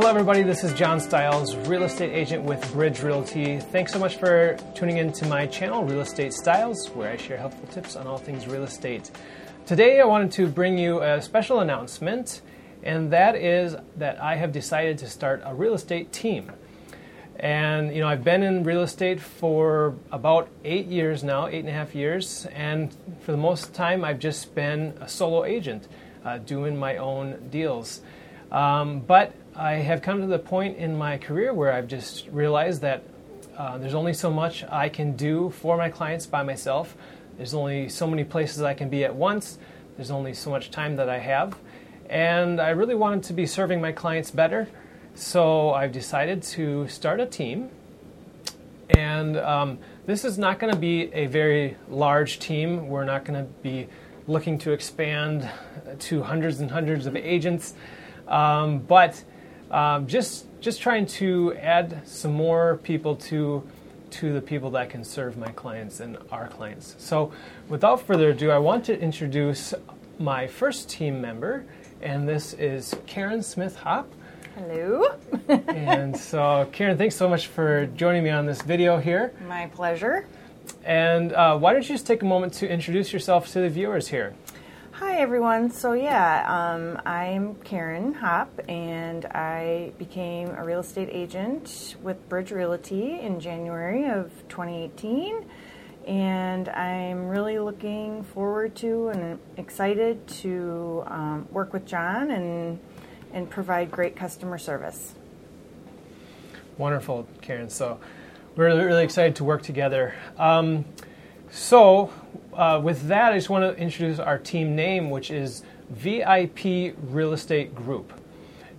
Hello, everybody. This is John Stiles, real estate agent with Bridge Realty. Thanks so much for tuning in to my channel, Real Estate Styles, where I share helpful tips on all things real estate. Today, I wanted to bring you a special announcement, and that is that I have decided to start a real estate team. And you know, I've been in real estate for about eight years now, eight and a half years, and for the most time, I've just been a solo agent, uh, doing my own deals. Um, but I have come to the point in my career where I've just realized that uh, there's only so much I can do for my clients by myself. There's only so many places I can be at once. There's only so much time that I have. And I really wanted to be serving my clients better. So I've decided to start a team. And um, this is not going to be a very large team. We're not going to be looking to expand to hundreds and hundreds of agents. Um, but um, just just trying to add some more people to to the people that can serve my clients and our clients. So, without further ado, I want to introduce my first team member, and this is Karen Smith Hop. Hello. and so, Karen, thanks so much for joining me on this video here. My pleasure. And uh, why don't you just take a moment to introduce yourself to the viewers here? Hi, everyone. So, yeah, um, I'm Karen Hop, and I became a real estate agent with Bridge Realty in January of 2018. And I'm really looking forward to and excited to um, work with John and, and provide great customer service. Wonderful, Karen. So, we're really, excited to work together. Um, so, uh, with that, I just want to introduce our team name, which is VIP Real Estate Group.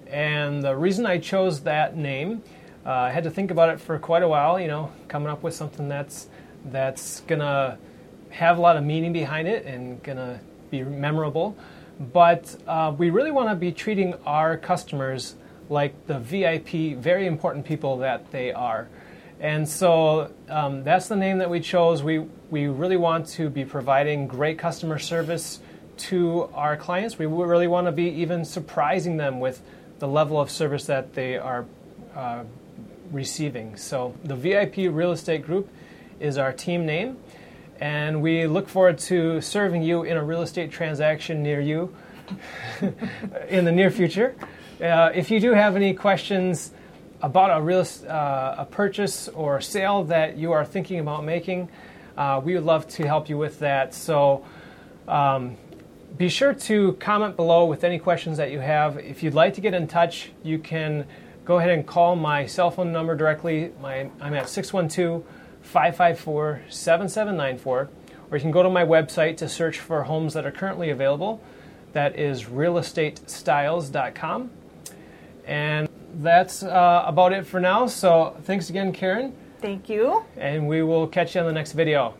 And the reason I chose that name, uh, I had to think about it for quite a while. You know, coming up with something that's that's gonna have a lot of meaning behind it and gonna be memorable. But uh, we really want to be treating our customers like the VIP, very important people that they are. And so um, that's the name that we chose. We, we really want to be providing great customer service to our clients. We really want to be even surprising them with the level of service that they are uh, receiving. So the VIP Real Estate Group is our team name. And we look forward to serving you in a real estate transaction near you in the near future. Uh, if you do have any questions, about a real uh, a purchase or sale that you are thinking about making, uh, we would love to help you with that. So. Um, be sure to comment below with any questions that you have. If you'd like to get in touch, you can go ahead and call my cell phone number directly. My, I'm at 612 554 7794. Or you can go to my website to search for homes that are currently available. That is realestatestyles.com. And that's uh, about it for now. So thanks again, Karen. Thank you. And we will catch you on the next video.